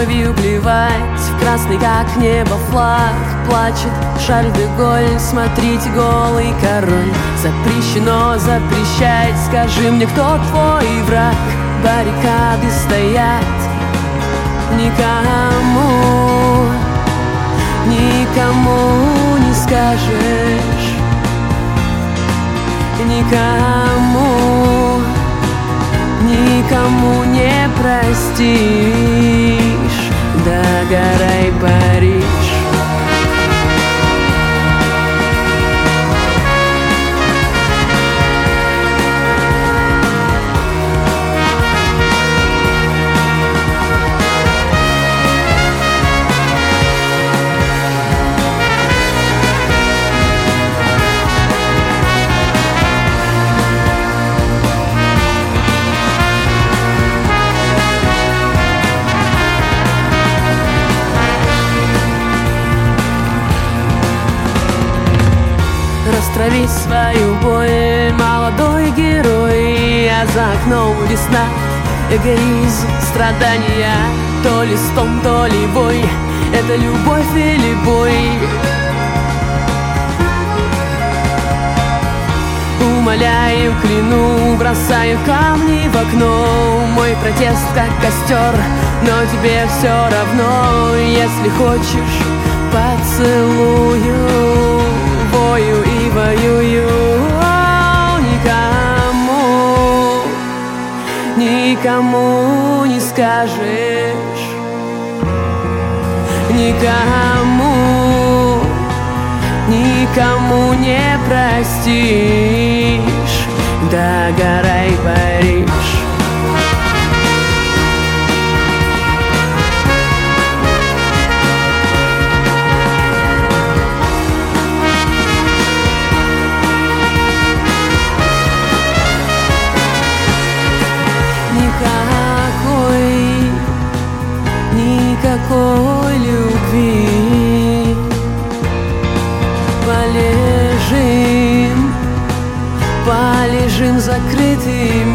Кровью плевать. Красный, как небо, флаг Плачет. Шарль де Голь Смотрите, голый король. Запрещено запрещать. Скажи мне, кто твой враг? Баррикады стоят. Никому Никому не скажешь. Никому никому не простишь Догорай, Париж молодой герой А за окном весна, эгоизм, страдания То ли стон, то ли бой Это любовь или бой? Умоляю, кляну, бросаю камни в окно. Мой протест как костер, но тебе все равно. Если хочешь, поцелую Бою и воюю никому не скажешь. Никому, никому не простишь. Догорай, Париж see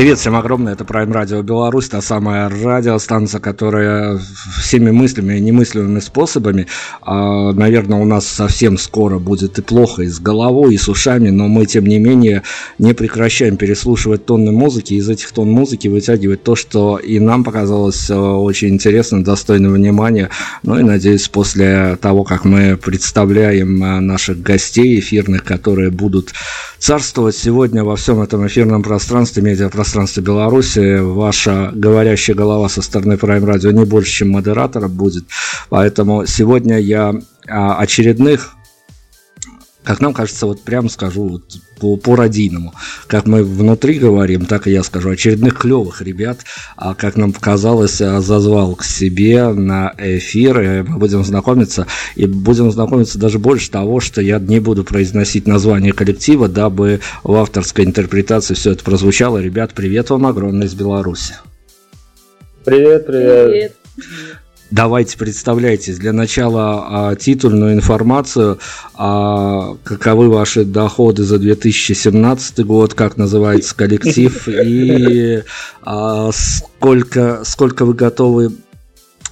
Привет всем огромное, это Prime Radio Беларусь, та самая радиостанция, которая всеми мыслями и немыслимыми способами, а, наверное, у нас совсем скоро будет и плохо, и с головой, и с ушами, но мы, тем не менее, не прекращаем переслушивать тонны музыки, из этих тонн музыки вытягивать то, что и нам показалось э, очень интересно, достойно внимания, ну и, надеюсь, после того, как мы представляем э, наших гостей эфирных, которые будут царствовать сегодня во всем этом эфирном пространстве, медиапространстве, пространстве Беларуси. Ваша говорящая голова со стороны Prime Radio не больше, чем модератора будет. Поэтому сегодня я очередных как нам кажется, вот прямо скажу, вот по, по родийному. Как мы внутри говорим, так и я скажу. Очередных клевых ребят, а как нам показалось, зазвал к себе на эфир. И мы будем знакомиться. И будем знакомиться даже больше того, что я не буду произносить название коллектива, дабы в авторской интерпретации все это прозвучало. Ребят, привет вам огромное из Беларуси. Привет, привет. привет. Давайте представляйтесь для начала а, титульную информацию, а, каковы ваши доходы за 2017 год, как называется коллектив и а, сколько, сколько вы готовы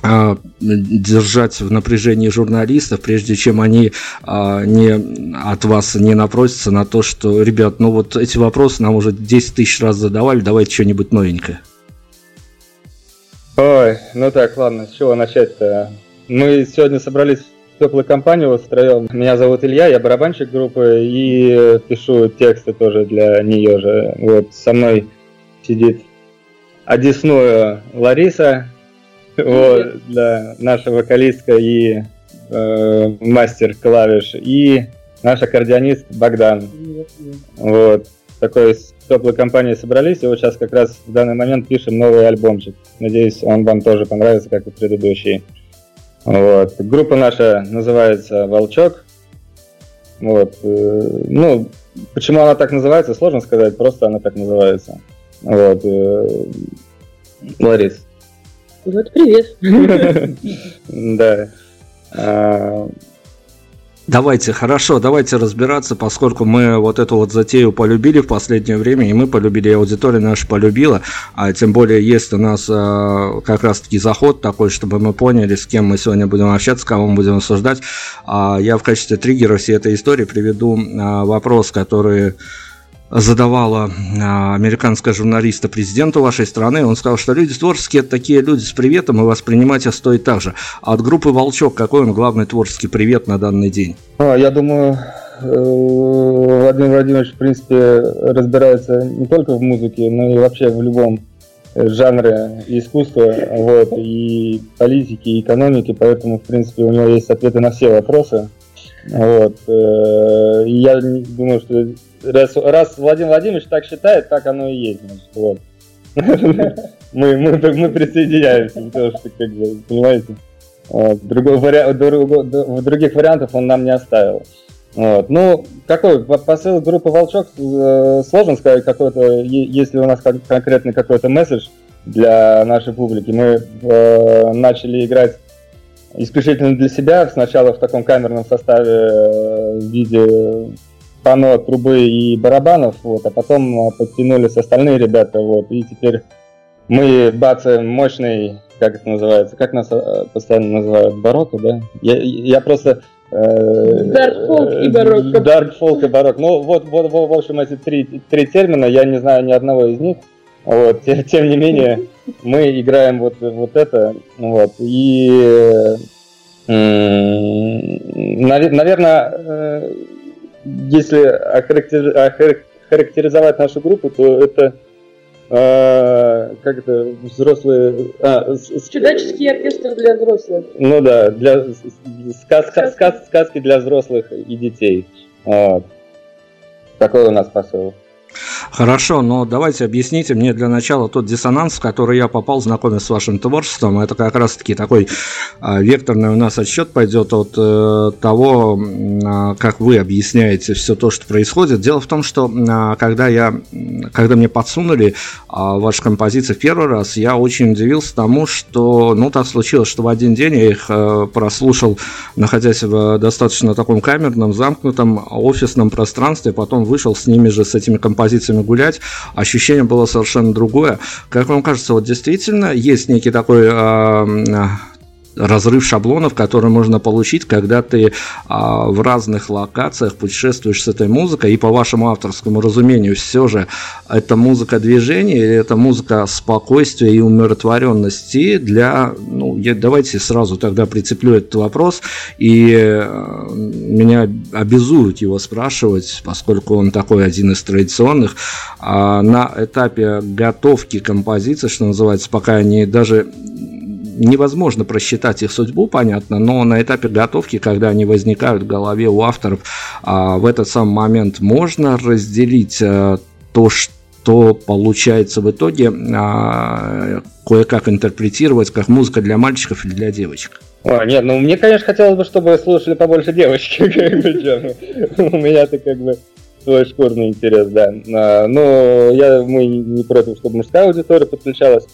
а, держать в напряжении журналистов, прежде чем они а, не, от вас не напросятся на то, что, ребят, ну вот эти вопросы нам уже 10 тысяч раз задавали, давайте что-нибудь новенькое. Ой, ну так, ладно, с чего начать-то? Мы сегодня собрались в теплую компанию вот втроем. Меня зовут Илья, я барабанщик группы и пишу тексты тоже для нее же. Вот со мной сидит одесную Лариса, вот, для наша вокалистка и э, мастер клавиш, и наш аккордеонист Богдан. Вот такой теплой компанией собрались, и вот сейчас как раз в данный момент пишем новый альбомчик. Надеюсь, он вам тоже понравится, как и предыдущий. Вот. Группа наша называется «Волчок». Вот. Э, ну, почему она так называется, сложно сказать, просто она так называется. Вот. Э, Ларис. Вот привет. Да. Давайте, хорошо, давайте разбираться, поскольку мы вот эту вот затею полюбили в последнее время, и мы полюбили, и аудитория наша полюбила, а тем более есть у нас э, как раз-таки заход такой, чтобы мы поняли, с кем мы сегодня будем общаться, кого мы будем осуждать. А я в качестве триггера всей этой истории приведу э, вопрос, который задавала а, американская журналиста президенту вашей страны. Он сказал, что люди творческие – это такие люди с приветом, и воспринимать их стоит так же. А от группы «Волчок» какой он главный творческий привет на данный день? А, я думаю, э, Владимир Владимирович, в принципе, разбирается не только в музыке, но и вообще в любом жанре искусства, вот, и политики, и экономики, поэтому, в принципе, у него есть ответы на все вопросы. Вот. Э, я думаю, что раз, раз Владимир Владимирович так считает, так оно и есть. Значит, вот. мы, мы, мы присоединяемся, потому что, как бы, понимаете, вот. Другой вари... других вариантов он нам не оставил. Вот. Ну, какой посыл группы Волчок, э, сложно сказать какой-то, если у нас конкретный какой-то месседж для нашей публики. Мы э, начали играть исключительно для себя, сначала в таком камерном составе э, в виде пано, трубы и барабанов, вот, а потом подтянулись остальные ребята, вот, и теперь мы бацаем мощный, как это называется, как нас э, постоянно называют, барокко, да? Я, я просто... Дарк фолк и барокко. Дарк фолк и барокко. Ну, вот, вот, вот, в общем, эти три, три термина, я не знаю ни одного из них. Вот, тем, тем не менее, мы играем вот, вот это, вот, и, наверное, если охарактеризовать нашу группу, то это а, как это взрослые а, чудаческий оркестр для взрослых ну да для сказ, сказки. Сказ, сказки для взрослых и детей вот. такой у нас посыл Хорошо, но давайте объясните мне для начала тот диссонанс, в который я попал, знакомясь с вашим творчеством. Это как раз-таки такой а, векторный у нас отсчет пойдет от э, того, а, как вы объясняете все то, что происходит. Дело в том, что а, когда, я, когда мне подсунули ваши композиции в первый раз, я очень удивился тому, что, ну, так случилось, что в один день я их а, прослушал, находясь в достаточно таком камерном, замкнутом офисном пространстве, потом вышел с ними же, с этими композициями композициями гулять, ощущение было совершенно другое. Как вам кажется, вот действительно есть некий такой э, разрыв шаблонов, который можно получить, когда ты а, в разных локациях путешествуешь с этой музыкой, и по вашему авторскому разумению все же это музыка движения или это музыка спокойствия и умиротворенности для, ну, я, давайте сразу тогда прицеплю этот вопрос, и э, меня обязуют его спрашивать, поскольку он такой один из традиционных, а на этапе готовки композиции, что называется, пока они даже невозможно просчитать их судьбу, понятно, но на этапе готовки, когда они возникают в голове у авторов, в этот самый момент можно разделить то, что получается в итоге кое-как интерпретировать как музыка для мальчиков или для девочек. О, нет, ну мне, конечно, хотелось бы, чтобы слушали побольше девочки, как бы, У меня-то как бы свой шкурный интерес, да. А, но я, мы не против, чтобы мужская аудитория подключалась.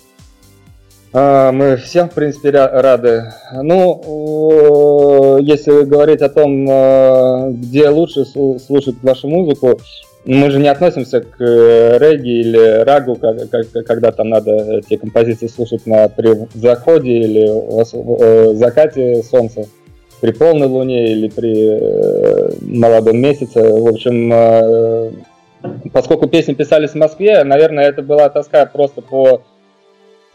А, мы всем, в принципе, рады. Ну, если говорить о том, а, где лучше слушать вашу музыку, мы же не относимся к э, регги или рагу, когда там надо эти композиции слушать на при заходе или э, закате солнца, при полной луне или при э, молодом месяце. В общем, поскольку песни писались в Москве, наверное, это была тоска просто по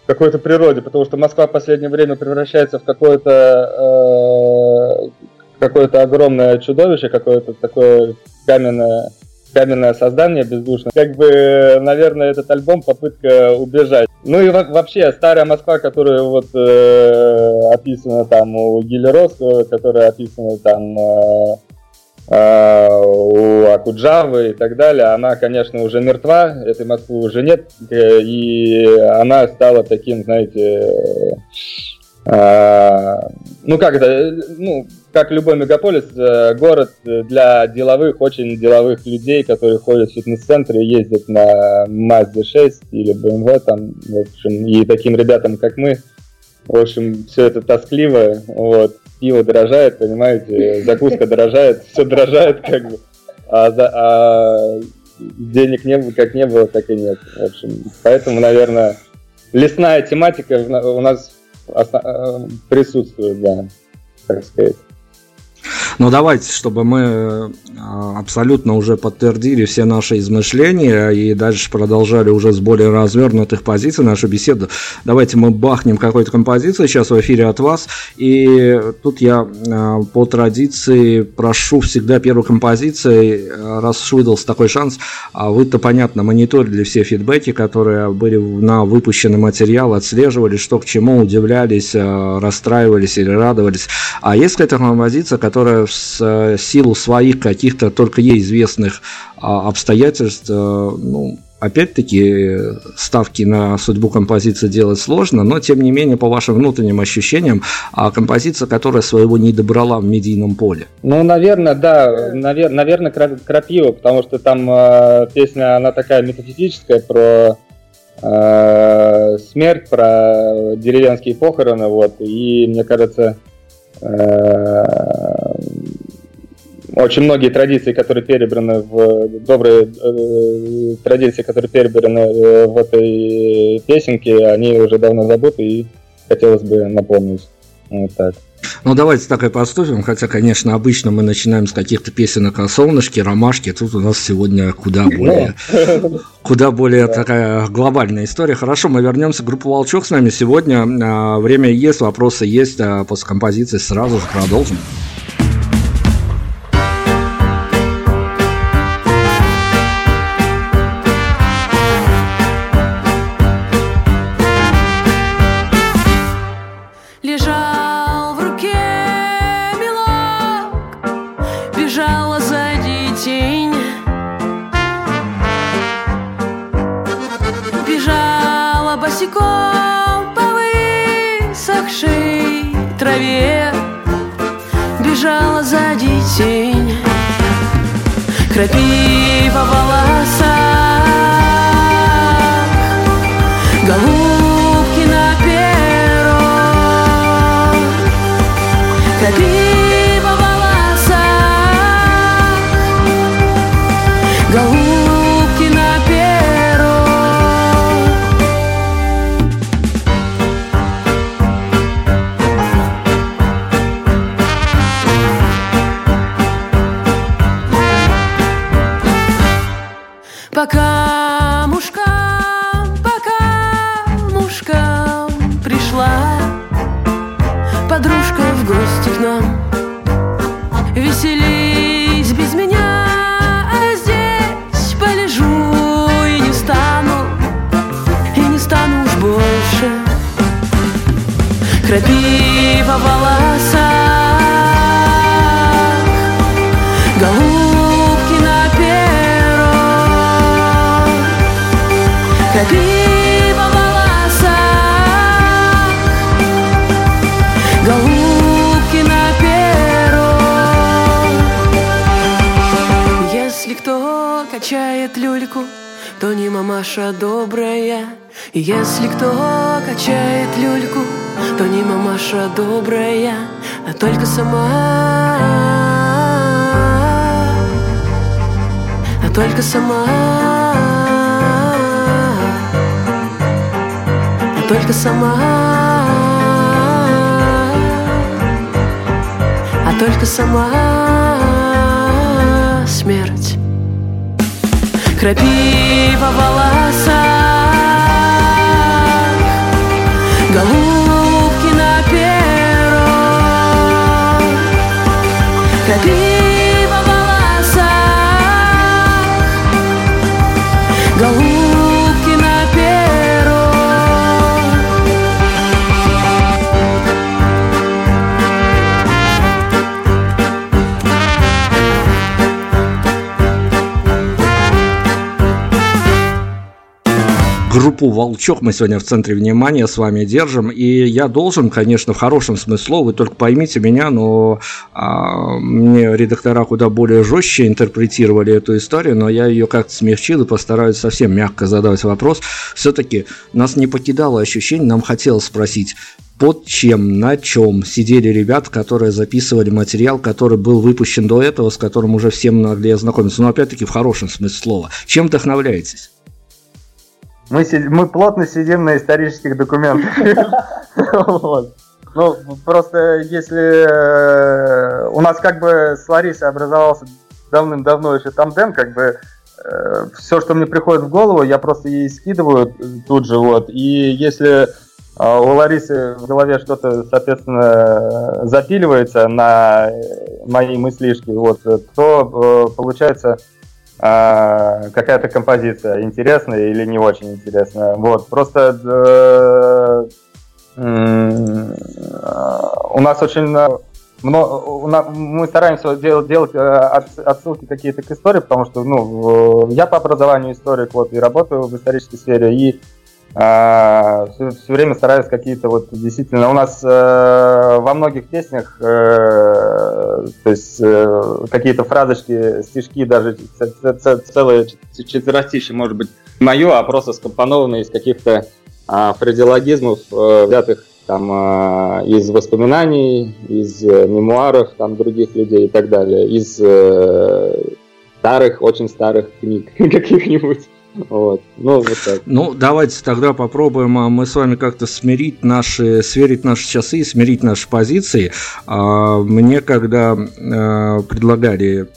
какой-то природе, потому что Москва в последнее время превращается в какое-то какое-то огромное чудовище, какое-то такое каменное каменное создание бездушное. Как бы, наверное, этот альбом попытка убежать. Ну и вообще, старая Москва, которая вот э, описана там у Гиллеровского, которая описана там э, э, у Акуджавы и так далее, она, конечно, уже мертва, этой Москвы уже нет, э, и она стала таким, знаете, э, ну как это, ну, как любой мегаполис, э, город для деловых, очень деловых людей, которые ходят в фитнес-центры, ездят на Mazda 6 или BMW, там, в общем, и таким ребятам, как мы, в общем, все это тоскливо, вот, пиво дорожает, понимаете, закуска дорожает, все дорожает, как бы, а, а денег не было, как не было, так и нет, в общем, поэтому, наверное, лесная тематика у нас э, присутствует, да, так сказать. Но давайте, чтобы мы а, абсолютно уже подтвердили все наши измышления и дальше продолжали уже с более развернутых позиций нашу беседу, давайте мы бахнем какой-то композицию сейчас в эфире от вас. И тут я а, по традиции прошу всегда первой композиции, раз уж выдался такой шанс, а вы-то, понятно, мониторили все фидбэки, которые были на выпущенный материал, отслеживали, что к чему, удивлялись, расстраивались или радовались. А есть какая-то композиция, которая в э, силу своих каких-то только ей известных а, обстоятельств, э, ну, Опять-таки, ставки на судьбу композиции делать сложно, но, тем не менее, по вашим внутренним ощущениям, а композиция, которая своего не добрала в медийном поле. Ну, наверное, да, навер- наверное, крапива, потому что там э, песня, она такая метафизическая, про э, смерть, про деревенские похороны, вот, и, мне кажется, Э, очень многие традиции, которые перебраны в добрые э, традиции, которые перебраны э, в этой песенке, они уже давно забыты и хотелось бы напомнить. Вот так. Ну, давайте так и поступим, хотя, конечно, обычно мы начинаем с каких-то песенок о солнышке, ромашке, тут у нас сегодня куда более, куда более такая глобальная история. Хорошо, мы вернемся, группа «Волчок» с нами сегодня, а, время есть, вопросы есть, а после композиции сразу же продолжим. Крапива волоса если кто качает люльку То не мамаша добрая А только сама. А только сама. Только сама, а только сама. Смерть. Крапива волоса, группу «Волчок» мы сегодня в центре внимания с вами держим. И я должен, конечно, в хорошем смысле слова, вы только поймите меня, но а, мне редактора куда более жестче интерпретировали эту историю, но я ее как-то смягчил и постараюсь совсем мягко задавать вопрос. Все-таки нас не покидало ощущение, нам хотелось спросить, под чем, на чем сидели ребята, которые записывали материал, который был выпущен до этого, с которым уже всем могли ознакомиться. Но опять-таки в хорошем смысле слова. Чем вдохновляетесь? Мы, мы плотно сидим на исторических документах. Ну, просто если э, у нас как бы с Ларисой образовался давным-давно еще тандем, как бы э, все, что мне приходит в голову, я просто ей скидываю тут же, вот. И если э, у Ларисы в голове что-то, соответственно, запиливается на мои мыслишки, вот, то получается а, какая-то композиция интересная или не очень интересная. Вот, просто э, э, у нас очень много, мы стараемся делать, делать э, отсылки какие-то к истории, потому что ну, я по образованию историк вот, и работаю в исторической сфере, и все, все время стараюсь какие-то вот действительно у нас э, во многих песнях э, то есть э, какие-то фразочки стишки даже целые четверостишие может быть мое а просто скомпонованные из каких-то э, фразеологизмов э, взятых там э, из воспоминаний из э, мемуаров там других людей и так далее из э, старых очень старых книг каких-нибудь вот. Ну, вот так. Ну, давайте тогда попробуем а, мы с вами как-то смирить наши, сверить наши часы и смирить наши позиции. А, мне когда а, предлагали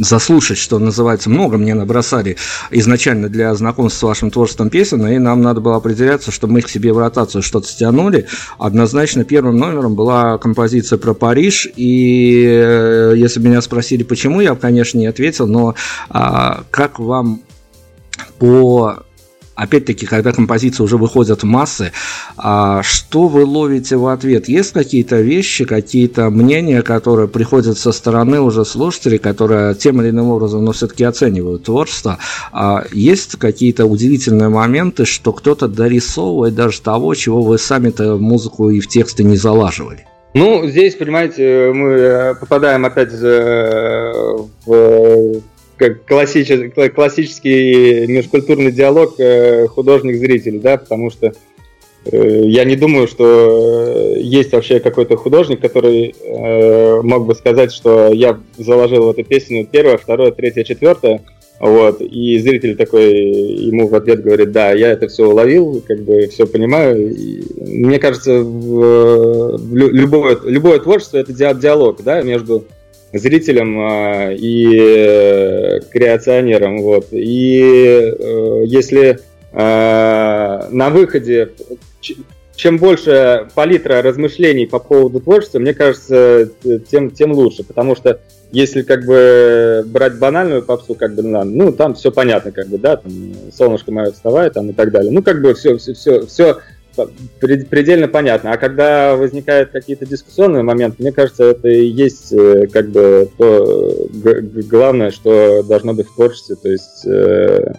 заслушать, что называется, много мне набросали изначально для знакомства с вашим творчеством песен, и нам надо было определяться, что мы их себе в ротацию что-то стянули. Однозначно первым номером была композиция про Париж, и э, если меня спросили, почему, я, конечно, не ответил, но а, как вам по опять-таки, когда композиции уже выходят в массы, а что вы ловите в ответ? Есть какие-то вещи, какие-то мнения, которые приходят со стороны уже слушателей, которые тем или иным образом, но все-таки оценивают творчество? А есть какие-то удивительные моменты, что кто-то дорисовывает даже того, чего вы сами-то музыку и в тексты не залаживали? Ну, здесь, понимаете, мы попадаем опять э, в как классический, классический межкультурный диалог э, художник-зритель, да, потому что э, я не думаю, что есть вообще какой-то художник, который э, мог бы сказать, что я заложил в эту песню первое, второе, третье, четвертое, вот, и зритель такой ему в ответ говорит, да, я это все уловил, как бы все понимаю. И мне кажется, в, в любое, любое творчество это диалог, да, между зрителям э, и э, креационерам. Вот. И э, если э, на выходе чем больше палитра размышлений по поводу творчества, мне кажется, тем, тем лучше. Потому что если как бы брать банальную попсу, как бы, ну там все понятно, как бы, да, там солнышко мое вставает, там и так далее. Ну, как бы все, все, все, все предельно понятно. А когда возникают какие-то дискуссионные моменты, мне кажется, это и есть э, как бы то главное, что должно быть в творчестве. То есть э,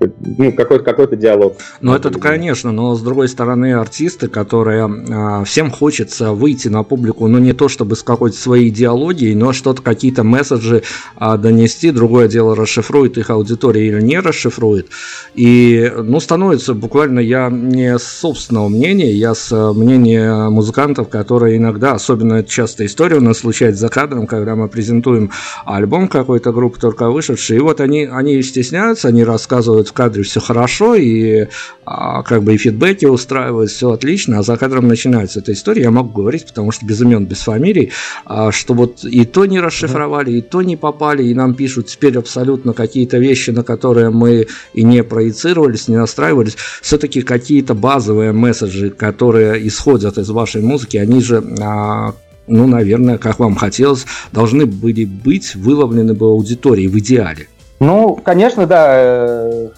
ну, какой-то какой диалог. Ну, это конечно, но с другой стороны, артисты, которые а, всем хочется выйти на публику, ну, не то чтобы с какой-то своей идеологией, но что-то, какие-то месседжи а, донести, другое дело, расшифрует их аудитория или не расшифрует. И, ну, становится буквально, я не с собственного мнения, я с мнения музыкантов, которые иногда, особенно часто история у нас случается за кадром, когда мы презентуем альбом какой-то группы, только вышедший, и вот они, они стесняются, они рассказывают в кадре все хорошо, и а, как бы и фидбэки устраивают, все отлично, а за кадром начинается эта история, я могу говорить, потому что без имен, без фамилий, а, что вот и то не расшифровали, и то не попали, и нам пишут теперь абсолютно какие-то вещи, на которые мы и не проецировались, не настраивались, все-таки какие-то базовые месседжи, которые исходят из вашей музыки, они же а, ну, наверное, как вам хотелось, должны были быть выловлены бы аудиторией в идеале. Ну, конечно, да,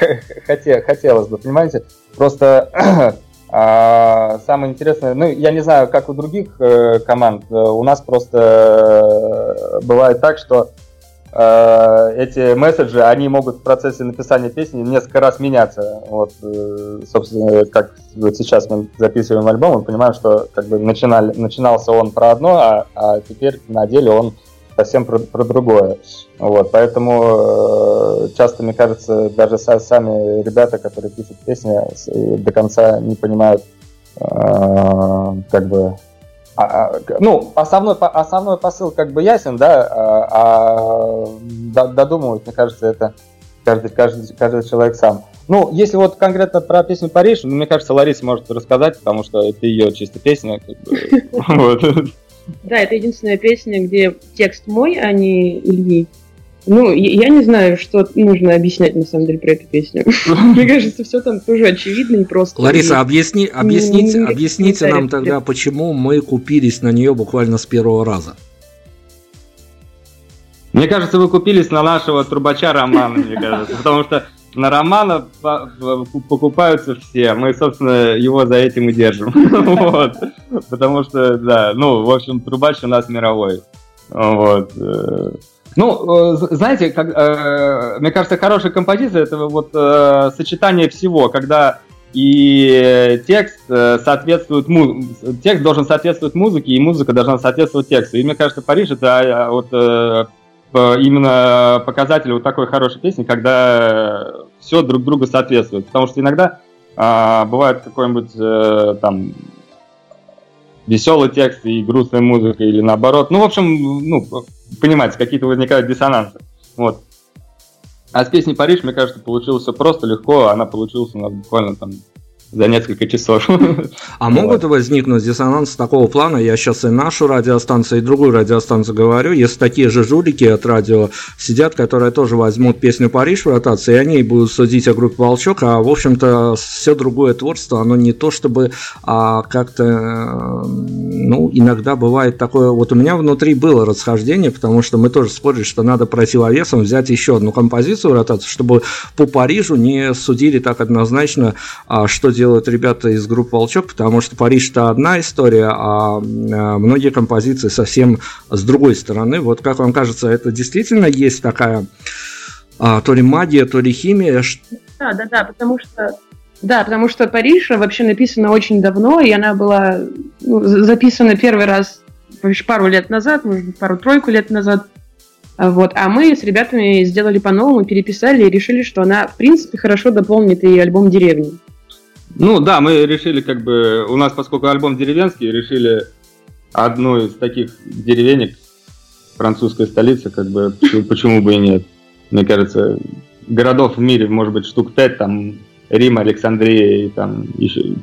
э, хотелось бы, понимаете? Просто а, самое интересное, ну, я не знаю, как у других э, команд, э, у нас просто бывает так, что эти месседжи, они могут в процессе написания песни несколько раз меняться. Вот, собственно, как вот сейчас мы записываем альбом, мы понимаем, что как бы начинали, начинался он про одно, а, а теперь на деле он совсем про, про другое. Вот, поэтому э, часто, мне кажется, даже сами ребята, которые пишут песни, до конца не понимают, э, как бы, а, а, ну, основной, основной посыл как бы ясен, да, а, а додумывать, мне кажется, это каждый, каждый, каждый человек сам. Ну, если вот конкретно про песню «Париж», ну, мне кажется, Лариса может рассказать, потому что это ее чисто песня. Да, это единственная песня, где текст мой, а не Ильи. Ну, я не знаю, что нужно объяснять на самом деле про эту песню. Мне кажется, все там тоже очевидно и просто. Лариса, объясни, объясните, объясните нам тогда, почему мы купились на нее буквально с первого раза. Мне кажется, вы купились на нашего трубача Романа, мне кажется, потому что на Романа покупаются все. Мы, собственно, его за этим и держим. вот. Потому что, да, ну, в общем, трубач у нас мировой. Вот. Ну, знаете, как, э, мне кажется, хорошая композиция это вот э, сочетание всего, когда и текст э, соответствует му... текст должен соответствовать музыке, и музыка должна соответствовать тексту. И мне кажется, Париж это а, вот э, именно показатель вот такой хорошей песни, когда все друг другу соответствует. Потому что иногда а, бывает какой-нибудь э, там веселый текст и грустная музыка, или наоборот. Ну, в общем, ну, понимаете, какие-то возникают диссонансы. Вот. А с песней «Париж», мне кажется, получилось все просто, легко. Она получилась у нас буквально там за несколько часов. А могут возникнуть диссонансы такого плана? Я сейчас и нашу радиостанцию, и другую радиостанцию говорю. Если такие же жулики от радио сидят, которые тоже возьмут песню «Париж» в ротации, и они будут судить о группе «Волчок», а, в общем-то, все другое творчество, оно не то чтобы а, как-то, э, ну, иногда бывает такое, вот у меня внутри было расхождение, потому что мы тоже спорили, что надо противовесом взять еще одну композицию в ротацию, чтобы по Парижу не судили так однозначно, а, что делать делают ребята из группы Волчок, потому что Париж это одна история, а, а многие композиции совсем с другой стороны. Вот как вам кажется, это действительно есть такая а, то ли магия, то ли химия? Да, да, да, потому что да, потому что Париж вообще написана очень давно, и она была ну, записана первый раз пару лет назад, может быть, пару-тройку лет назад. Вот. А мы с ребятами сделали по-новому, переписали и решили, что она, в принципе, хорошо дополнит и альбом «Деревни». Ну да, мы решили как бы, у нас поскольку альбом деревенский, решили одну из таких деревенек французской столицы, как бы почему бы и нет. Мне кажется, городов в мире, может быть, штук пять, там Рим, Александрия и там еще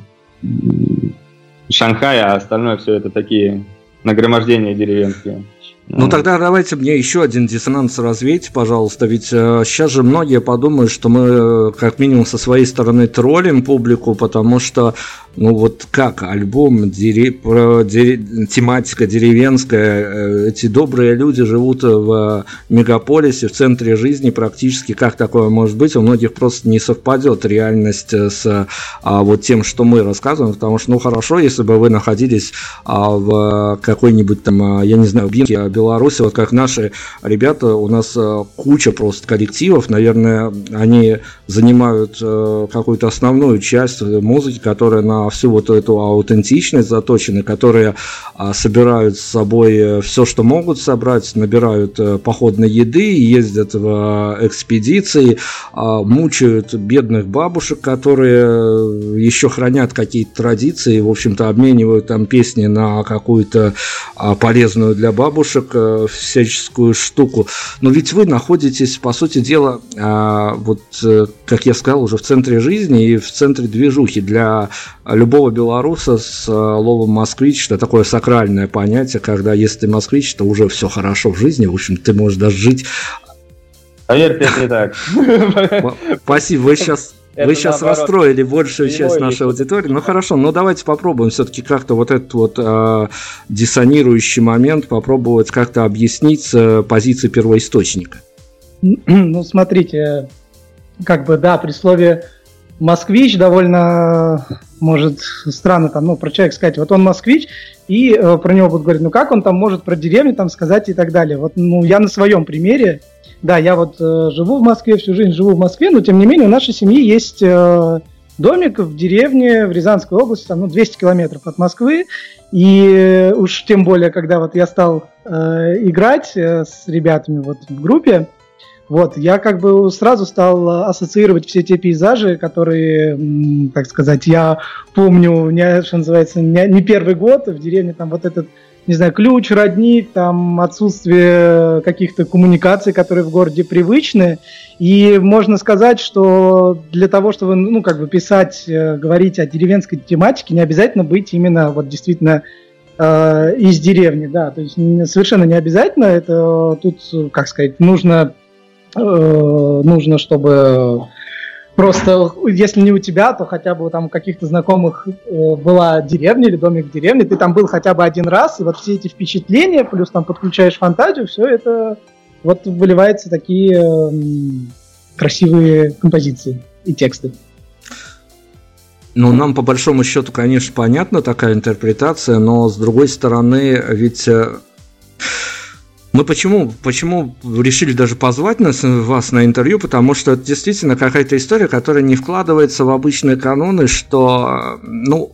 Шанхай, а остальное все это такие нагромождения деревенские. Ну тогда давайте мне еще один диссонанс развейте, пожалуйста. Ведь э, сейчас же многие подумают, что мы э, как минимум со своей стороны троллим публику, потому что, ну вот как альбом, дере, про дере, тематика деревенская, э, эти добрые люди живут в мегаполисе, в центре жизни практически. Как такое может быть? У многих просто не совпадет реальность с а, вот тем, что мы рассказываем, потому что, ну хорошо, если бы вы находились а, в какой-нибудь там, а, я не знаю, Бирке, Беларуси, вот как наши ребята, у нас э, куча просто коллективов, наверное, они занимают э, какую-то основную часть музыки, которая на всю вот эту аутентичность заточена, которые а, собирают с собой все, что могут собрать, набирают походной еды, ездят в экспедиции, а, мучают бедных бабушек, которые еще хранят какие-то традиции, в общем-то, обменивают там песни на какую-то а, полезную для бабушек э, всяческую штуку. Но ведь вы находитесь, по сути дела, а, вот, э, как я сказал, уже в центре жизни и в центре движухи. Для любого белоруса с э, ловом москвич это такое сакральное понятие, когда если ты москвич, то уже все хорошо в жизни, в общем, ты можешь даже жить Поверьте, это не так. Спасибо, вы сейчас это Вы сейчас наоборот, расстроили большую часть нашей аудитории. Ну хорошо, но давайте попробуем все-таки как-то вот этот вот э, диссонирующий момент попробовать как-то объяснить с э, позиции первоисточника. Ну смотрите, как бы да, при слове москвич довольно может странно там, ну, про человека сказать, вот он москвич, и э, про него будут говорить, ну как он там может про деревню там сказать и так далее. Вот, ну, я на своем примере да, я вот э, живу в Москве, всю жизнь живу в Москве, но тем не менее у нашей семьи есть э, домик в деревне в Рязанской области, там, ну, 200 километров от Москвы. И уж тем более, когда вот я стал э, играть э, с ребятами вот в группе, вот, я как бы сразу стал ассоциировать все те пейзажи, которые, так сказать, я помню, не, что называется, не, не первый год в деревне, там вот этот не знаю, ключ, родник, там отсутствие каких-то коммуникаций, которые в городе привычны. И можно сказать, что для того, чтобы, ну, как бы писать, э, говорить о деревенской тематике, не обязательно быть именно вот действительно э, из деревни, да, то есть совершенно не обязательно, это тут, как сказать, нужно, э, нужно, чтобы Просто если не у тебя, то хотя бы там у каких-то знакомых э, была деревня или домик в деревне, ты там был хотя бы один раз, и вот все эти впечатления, плюс там подключаешь фантазию, все это вот выливается такие э, красивые композиции и тексты. Ну, нам по большому счету, конечно, понятна такая интерпретация, но с другой стороны, ведь э, мы почему, почему решили даже позвать нас, вас на интервью, потому что это действительно какая-то история, которая не вкладывается в обычные каноны, что, ну,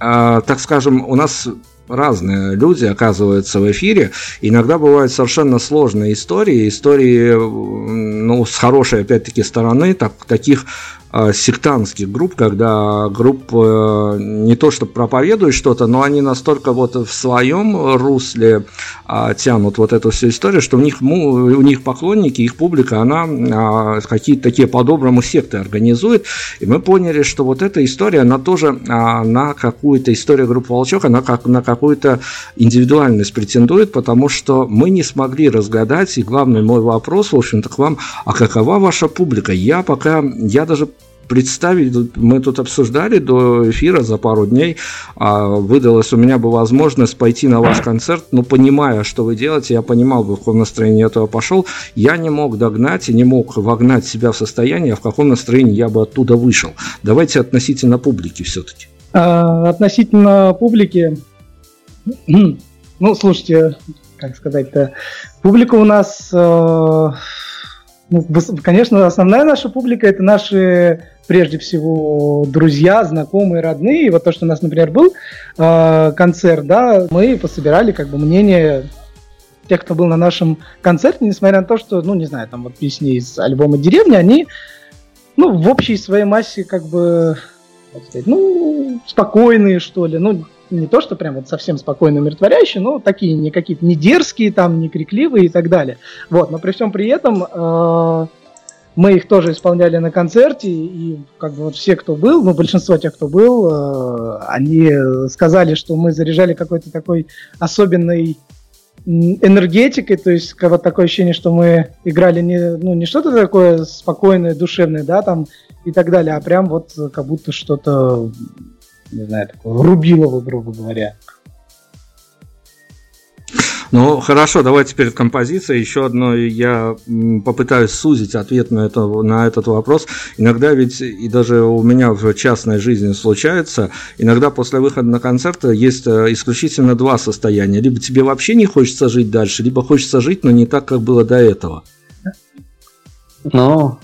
э, так скажем, у нас разные люди оказываются в эфире. Иногда бывают совершенно сложные истории, истории ну, с хорошей, опять-таки, стороны, так, таких Э, сектантских групп, когда группы э, не то что проповедуют что-то, но они настолько вот в своем русле а, тянут вот эту всю историю, что у них, у них поклонники, их публика, она а, какие-то такие по-доброму секты организует, и мы поняли, что вот эта история, она тоже а, на какую-то историю группы Волчок, она как на какую-то индивидуальность претендует, потому что мы не смогли разгадать, и главный мой вопрос, в общем-то, к вам, а какова ваша публика? Я пока, я даже представить, мы тут обсуждали до эфира за пару дней, а выдалась у меня бы возможность пойти на ваш концерт, но понимая, что вы делаете, я понимал, в каком настроении я этого пошел, я не мог догнать и не мог вогнать себя в состояние, в каком настроении я бы оттуда вышел. Давайте относительно публики все-таки. А, относительно публики, ну, слушайте, как сказать-то, публика у нас... Э, ну, конечно, основная наша публика это наши прежде всего друзья, знакомые, родные. И вот то, что у нас, например, был э, концерт, да, мы пособирали как бы мнение тех, кто был на нашем концерте, несмотря на то, что, ну, не знаю, там вот песни из альбома «Деревня», они, ну, в общей своей массе как бы, сказать, ну, спокойные, что ли, ну, не то, что прям вот совсем спокойно умиротворяющие, но такие не какие-то не дерзкие, там, не крикливые и так далее. Вот, но при всем при этом э, мы их тоже исполняли на концерте, и как бы вот все, кто был, ну, большинство тех, кто был, э, они сказали, что мы заряжали какой-то такой особенной энергетикой, то есть вот такое ощущение, что мы играли не, ну, не что-то такое спокойное, душевное, да, там и так далее, а прям вот как будто что-то, не знаю, такое рубилово, грубо говоря. Ну, хорошо, давайте перед композицией еще одно. Я попытаюсь сузить ответ на, это, на этот вопрос. Иногда ведь, и даже у меня в частной жизни случается, иногда после выхода на концерт есть э, исключительно два состояния. Либо тебе вообще не хочется жить дальше, либо хочется жить, но не так, как было до этого. Ну,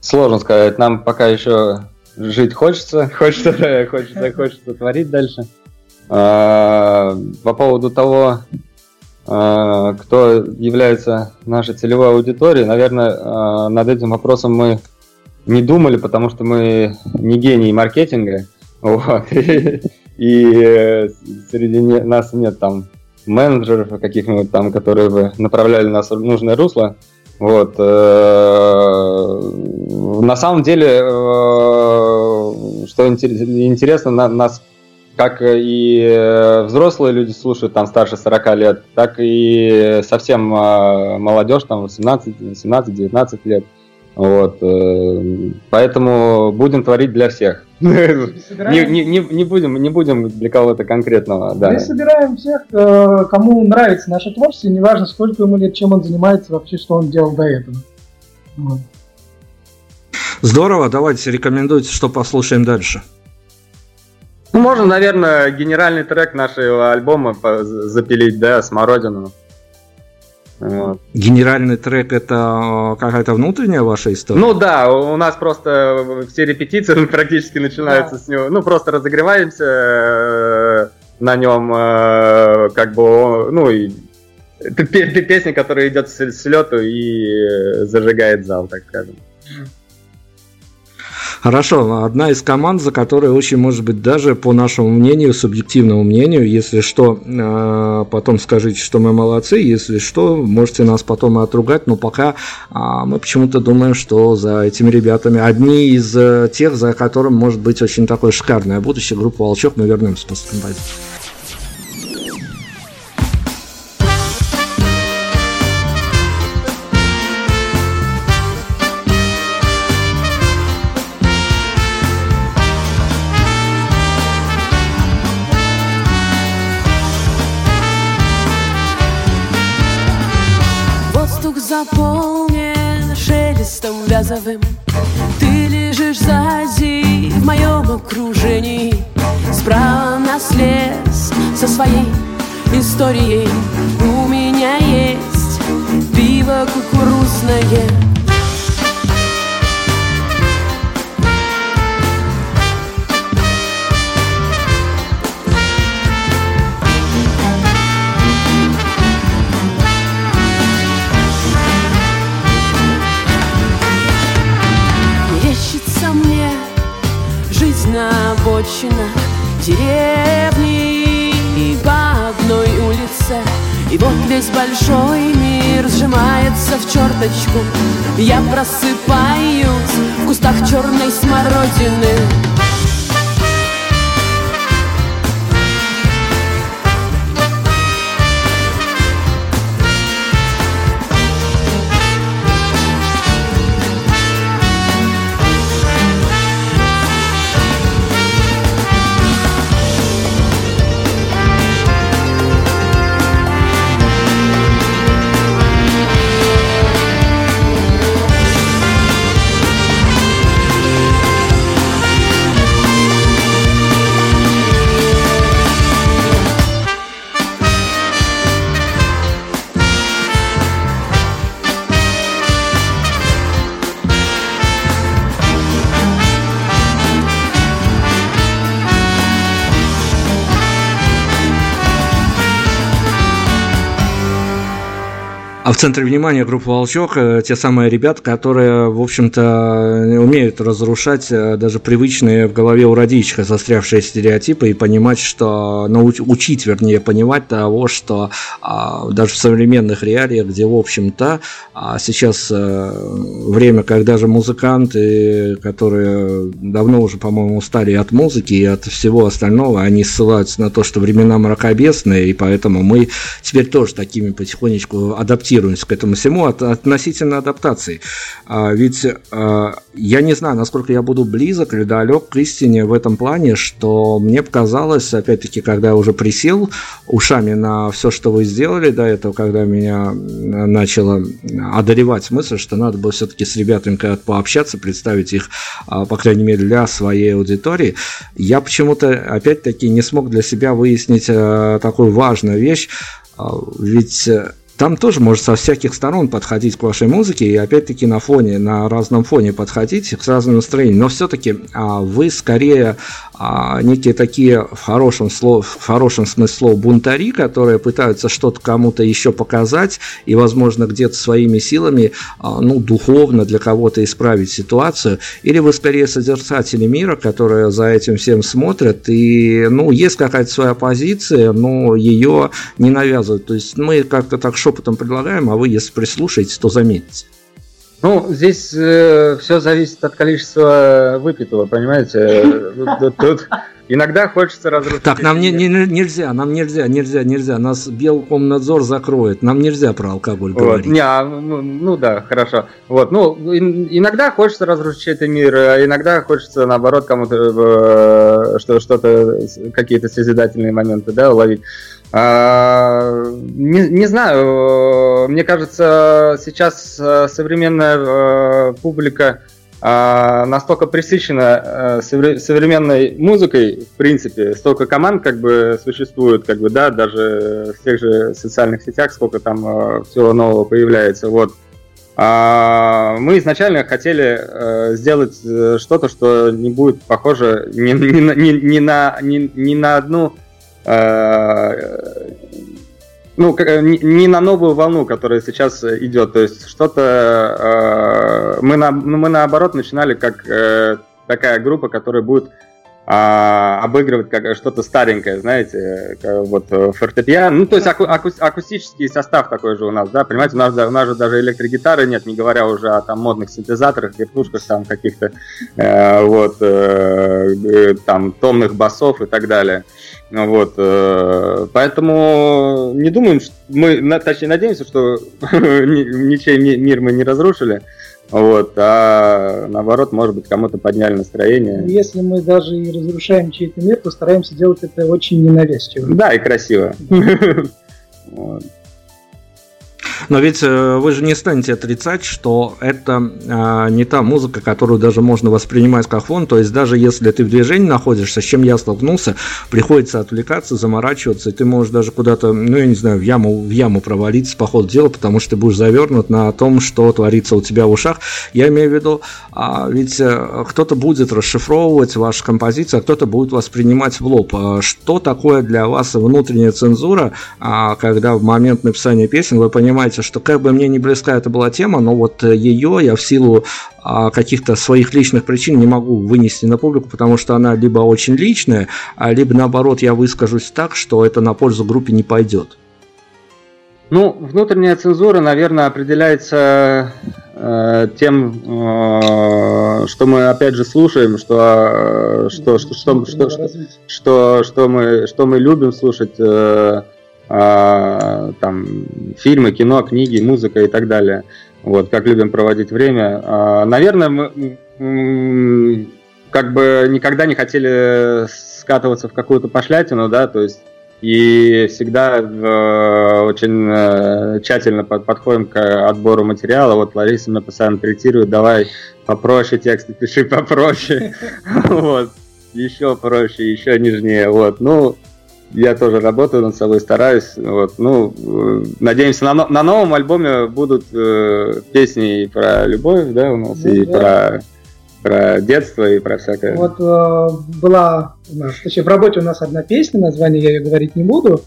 сложно сказать. Нам пока еще жить хочется, хочется, хочется, хочется творить дальше. А, по поводу того, а, кто является нашей целевой аудиторией, наверное, а, над этим вопросом мы не думали, потому что мы не гении маркетинга. Вот. И среди нас нет там менеджеров каких-нибудь там, которые бы направляли нас в нужное русло. Вот. Э, на самом деле, э, что интересно, нас как и э, взрослые люди слушают, там, старше 40 лет, так и совсем э, молодежь, там, 18, 17, 19 лет. Вот, э, поэтому будем творить для всех. Не, не, не, не, будем, не будем для кого-то конкретного. Да. Мы собираем всех, кому нравится наше творчество, неважно, сколько ему лет, чем он занимается, вообще, что он делал до этого. Вот. Здорово, давайте рекомендуйте, что послушаем дальше. Ну, можно, наверное, генеральный трек нашего альбома запилить, да, «Смородину». Вот. Генеральный трек это э, какая-то внутренняя ваша история? Ну да, у нас просто все репетиции практически начинаются да. с него. Ну, просто разогреваемся э, на нем, э, как бы, ну, и песня, которая идет с лету и зажигает зал, так скажем. Хорошо, одна из команд, за которой очень, может быть, даже по нашему мнению, субъективному мнению, если что, э, потом скажите, что мы молодцы, если что, можете нас потом отругать, но пока а, мы почему-то думаем, что за этими ребятами одни из э, тех, за которым может быть очень такое шикарное будущее, группа «Волчок», мы вернемся после композиции. Газовым Ты лежишь сзади в моем окружении. Справа нас лес со своей историей. У меня есть пиво кукурузное деревни и по одной улице. И вот весь большой мир сжимается в черточку. Я просыпаюсь в кустах черной смородины А в центре внимания группа «Волчок» э, те самые ребята, которые, в общем-то, умеют разрушать э, даже привычные в голове у родичка застрявшие стереотипы и понимать, что, науч, учить, вернее, понимать того, что а, даже в современных реалиях, где, в общем-то, а сейчас а, время, когда же музыканты, которые давно уже, по-моему, устали от музыки и от всего остального, они ссылаются на то, что времена мракобесные, и поэтому мы теперь тоже такими потихонечку адаптируемся адаптируемся к этому всему от, относительно адаптации. А, ведь а, я не знаю, насколько я буду близок или далек к истине в этом плане, что мне показалось, опять-таки, когда я уже присел ушами на все, что вы сделали до этого, когда меня начала одолевать мысль, что надо было все-таки с ребятами пообщаться, представить их, а, по крайней мере, для своей аудитории, я почему-то, опять-таки, не смог для себя выяснить а, такую важную вещь, а, ведь там тоже может со всяких сторон подходить к вашей музыке и опять-таки на фоне, на разном фоне подходить с разным настроением. Но все-таки а, вы скорее некие такие в хорошем, слов, в хорошем смысле слова бунтари, которые пытаются что-то кому-то еще показать и, возможно, где-то своими силами, а, ну, духовно для кого-то исправить ситуацию. Или вы скорее созерцатели мира, которые за этим всем смотрят и, ну, есть какая-то своя позиция, но ее не навязывают. То есть мы как-то так шепотом предлагаем, а вы, если прислушаетесь, то заметите. Ну, здесь э, все зависит от количества выпитого, понимаете? Тут, тут иногда хочется разрушить. Так, нам не, не, нельзя, нам нельзя, нельзя, нельзя. Нас Белкомнадзор закроет. Нам нельзя про алкоголь вот. говорить. Не, а, ну, ну да, хорошо. Вот, ну, иногда хочется разрушить этот мир, а иногда хочется, наоборот, кому-то э, что, что-то, какие-то созидательные моменты, да, уловить. А, не, не знаю, мне кажется, сейчас э, современная э, публика а, настолько пресыщена э, современной музыкой, в принципе, столько команд как бы существует, как бы, да, даже в тех же социальных сетях, сколько там всего нового появляется, вот. А, мы изначально хотели сделать что-то, что не будет похоже ни, ни, ни, ни, на, ни, ни на одну ну, не на новую волну, которая сейчас идет. То есть что-то... Э, мы, на, ну, мы наоборот начинали как э, такая группа, которая будет а, обыгрывать как что-то старенькое, знаете, вот фортепиано, ну то есть аку, аку, акустический состав такой же у нас, да, понимаете, у нас, у нас же даже электрогитары нет, не говоря уже о там модных синтезаторах, вертушках там каких-то э, вот э, там томных басов и так далее. Вот, э, поэтому не думаем, что мы, точнее, надеемся, что ничей мир мы не разрушили, вот, а наоборот, может быть, кому-то подняли настроение. Если мы даже и разрушаем чей-то мир, то стараемся делать это очень ненавязчиво. Да, и красиво. Вот. Но ведь э, вы же не станете отрицать, что это а, не та музыка, которую даже можно воспринимать как фон. То есть даже если ты в движении находишься, с чем я столкнулся, приходится отвлекаться, заморачиваться, и ты можешь даже куда-то, ну я не знаю, в яму, в яму провалиться по ходу дела, потому что ты будешь завернут на том, что творится у тебя в ушах. Я имею в виду, а, ведь э, кто-то будет расшифровывать ваши композиции, а кто-то будет воспринимать в лоб. А что такое для вас внутренняя цензура, когда в момент написания песен вы понимаете, понимаете, что как бы мне не близка эта была тема, но вот э, ее я в силу а, каких-то своих личных причин не могу вынести на публику, потому что она либо очень личная, а либо наоборот я выскажусь так, что это на пользу группе не пойдет. Ну, внутренняя цензура, наверное, определяется э, тем, э, что мы опять же слушаем, что, э, что, что, что, что, что, что, что, мы, что мы любим слушать. Э, там фильмы, кино, книги, музыка и так далее. Вот, как любим проводить время. А, наверное, мы как бы никогда не хотели скатываться в какую-то пошлятину, да, то есть и всегда э, очень э, тщательно под, подходим к отбору материала. Вот Лариса меня постоянно третирует, давай попроще тексты пиши, попроще. Вот. Еще проще, еще нежнее. Вот. Ну, я тоже работаю над собой, стараюсь. Вот, ну, э, надеемся, на, на новом альбоме будут э, песни и про любовь, да, у нас, ну, и да. про про детство и про всякое. Вот э, была у нас, точнее, в работе у нас одна песня, название я ее говорить не буду.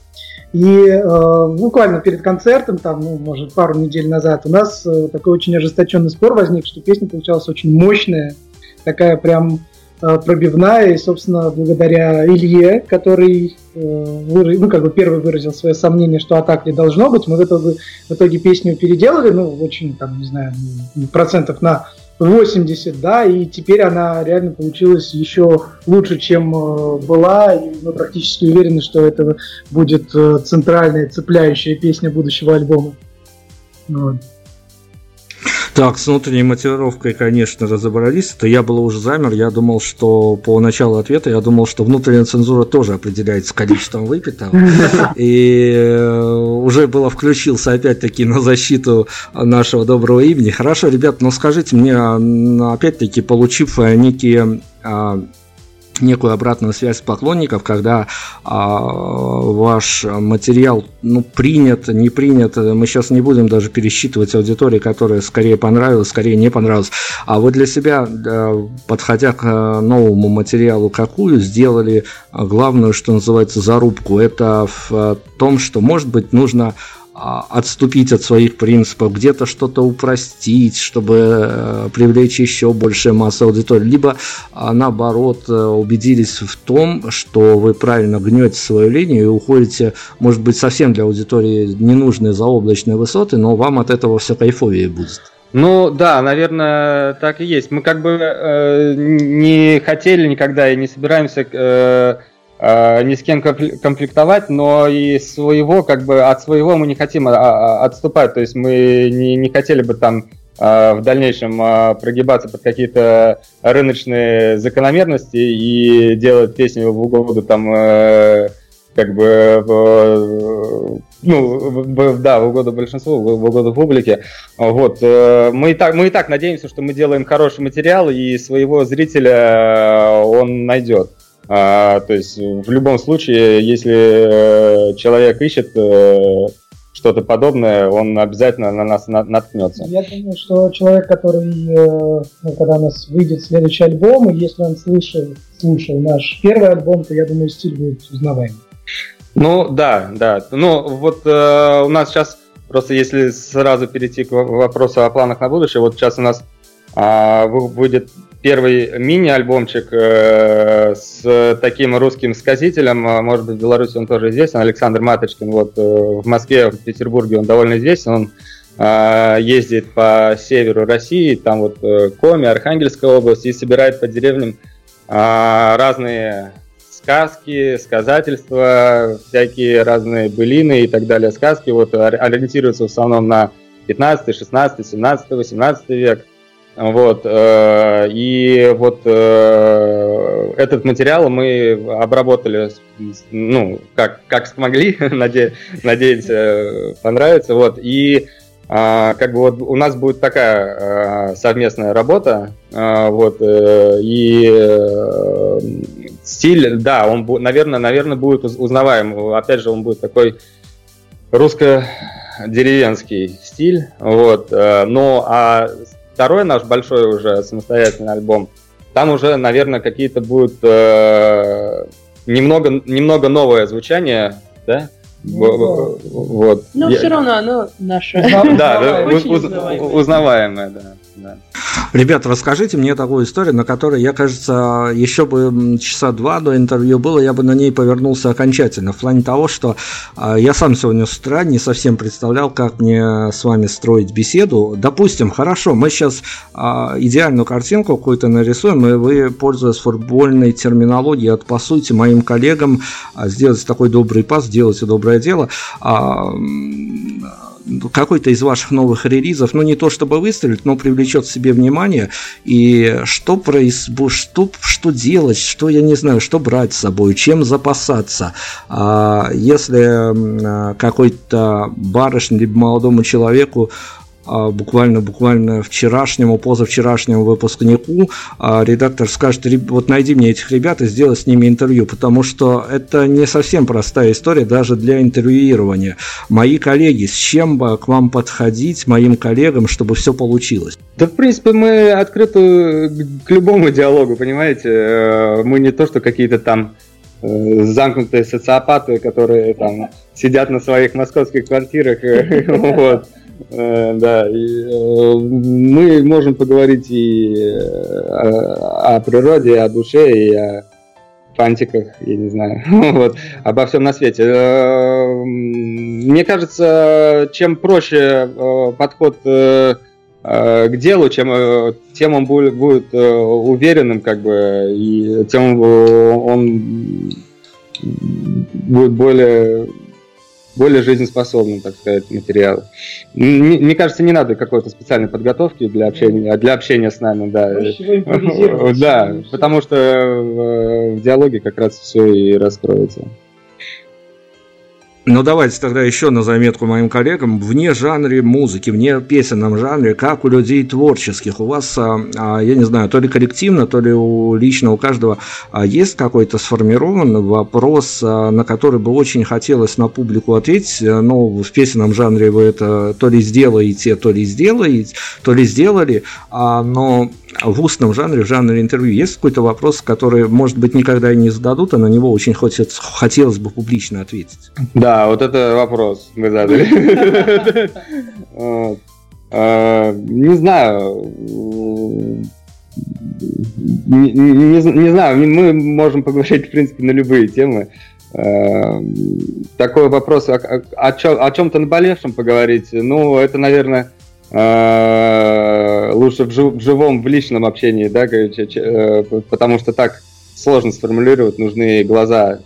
И э, буквально перед концертом, там, ну, может, пару недель назад, у нас э, такой очень ожесточенный спор возник, что песня получалась очень мощная, такая прям пробивная, и, собственно, благодаря Илье, который э, ну, как бы первый выразил свое сомнение, что атак не должно быть, мы в итоге, в итоге песню переделали, ну, очень, там, не знаю, процентов на 80, да, и теперь она реально получилась еще лучше, чем э, была, и мы практически уверены, что это будет центральная, цепляющая песня будущего альбома. Вот. Так, с внутренней мотивировкой, конечно, разобрались. Это я был уже замер. Я думал, что по началу ответа, я думал, что внутренняя цензура тоже определяется количеством выпитого. И э, уже было включился опять-таки на защиту нашего доброго имени. Хорошо, ребят, но скажите мне, опять-таки, получив некие а, некую обратную связь поклонников, когда а, ваш материал ну, принят, не принят. Мы сейчас не будем даже пересчитывать аудитории, которая скорее понравилась, скорее не понравилась. А вы для себя, подходя к новому материалу, какую сделали главную, что называется, зарубку? Это в том, что, может быть, нужно отступить от своих принципов, где-то что-то упростить, чтобы э, привлечь еще большую массу аудитории, либо а, наоборот э, убедились в том, что вы правильно гнете свою линию и уходите, может быть, совсем для аудитории ненужные заоблачные высоты, но вам от этого все кайфовее будет. Ну да, наверное, так и есть. Мы как бы э, не хотели никогда и не собираемся Э, ни с кем конфликтовать, но и своего, как бы от своего мы не хотим а, а, отступать. То есть мы не, не хотели бы там э, в дальнейшем э, прогибаться под какие-то рыночные закономерности и делать песню в угоду там как бы ну, да, в угоду большинству, в угоду публике. Вот. Мы и, так, мы и так надеемся, что мы делаем хороший материал, и своего зрителя он найдет. А, то есть в любом случае, если э, человек ищет э, что-то подобное, он обязательно на нас наткнется. Я думаю, что человек, который, э, ну, когда у нас выйдет следующий альбом, и если он слышал, слушал наш первый альбом, то я думаю, стиль будет узнаваемый. Ну да, да. Ну вот э, у нас сейчас просто если сразу перейти к вопросу о планах на будущее, вот сейчас у нас э, выйдет первый мини-альбомчик э, с таким русским сказителем, а, может быть, в Беларуси он тоже известен, Александр Маточкин. Вот э, в Москве, в Петербурге он довольно известен. Он э, ездит по северу России, там вот э, Коми, Архангельская область, и собирает по деревням э, разные сказки, сказательства, всякие разные былины и так далее. Сказки вот ориентируются в основном на 15, 16, 17, 18 век. Вот, э, и вот э, этот материал мы обработали, ну, как, как смогли, наде, надеемся, понравится, вот, и а, как бы вот у нас будет такая совместная работа, вот, э, и стиль, да, он, наверное, наверное, будет узнаваем, опять же, он будет такой русско-деревенский стиль, вот, но а второй наш большой уже самостоятельный альбом, там уже, наверное, какие-то будут э, немного, немного новое звучание, да? Ну, вот. Но Я... все равно оно наше. Да, узнаваемое, да. Да. Ребята, расскажите мне такую историю, на которой, я, кажется, еще бы часа два до интервью было, я бы на ней повернулся окончательно. В плане того, что э, я сам сегодня с утра не совсем представлял, как мне с вами строить беседу. Допустим, хорошо, мы сейчас а, идеальную картинку какую-то нарисуем, и вы, пользуясь футбольной терминологией, отпасуйте моим коллегам, э, сделайте такой добрый пас, делайте доброе дело. Какой-то из ваших новых релизов, ну не то чтобы выстрелит, но привлечет себе внимание, и что, произ... что, что делать, что, я не знаю, что брать с собой, чем запасаться. А если какой-то барышне либо молодому человеку а, буквально буквально вчерашнему, позавчерашнему выпускнику а, редактор скажет, вот найди мне этих ребят и сделай с ними интервью, потому что это не совсем простая история даже для интервьюирования. Мои коллеги, с чем бы к вам подходить, моим коллегам, чтобы все получилось? Да, в принципе, мы открыты к любому диалогу, понимаете? Э, мы не то, что какие-то там э, замкнутые социопаты, которые там сидят на своих московских квартирах, вот, да, и, э, мы можем поговорить и э, о, о природе, о душе, и о фантиках, я не знаю, вот, обо всем на свете. Мне кажется, чем проще подход к делу, чем, тем он будет, будет уверенным, как бы, и тем он будет более более жизнеспособным, так сказать, материал. Мне кажется, не надо какой-то специальной подготовки для общения, для общения с нами, да. Да, потому что в диалоге как раз все и раскроется. Ну, давайте тогда еще на заметку моим коллегам. Вне жанре музыки, вне песенном жанре, как у людей творческих, у вас, а, а, я не знаю, то ли коллективно, то ли у лично у каждого а, есть какой-то сформированный вопрос, на который бы очень хотелось на публику ответить, но в песенном жанре вы это то ли сделаете, то ли сделаете, то ли сделали, но в устном жанре, в жанре интервью есть какой-то вопрос, который, может быть, никогда и не зададут, а на него очень хочется, хотелось бы публично ответить? Да, вот это вопрос мы задали. А, не знаю. Не знаю, мы можем поговорить, в принципе, на любые темы. А, такой вопрос, о чем-то наболевшем поговорить, ну, это, наверное, Э, лучше в, жив, в живом, в личном общении, да, э, потому что так сложно сформулировать, нужны глаза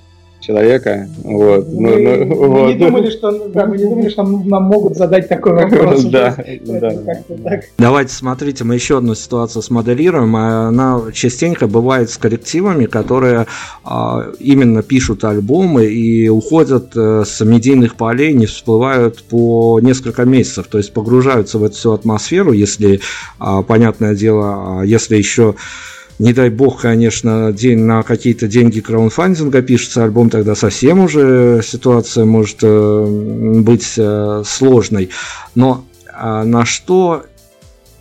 человека. Вот. Мы, ну, ну, мы вот. не думали, что, да, мы не думали, что нам могут задать такой вопрос. Да, да. Давайте смотрите, мы еще одну ситуацию смоделируем. Она частенько бывает с коллективами, которые а, именно пишут альбомы и уходят э, с медийных полей, не всплывают по несколько месяцев, то есть погружаются в эту всю атмосферу, если, а, понятное дело, а, если еще не дай бог, конечно, день на какие-то деньги краунфандинга пишется альбом, тогда совсем уже ситуация может э, быть э, сложной. Но а, на что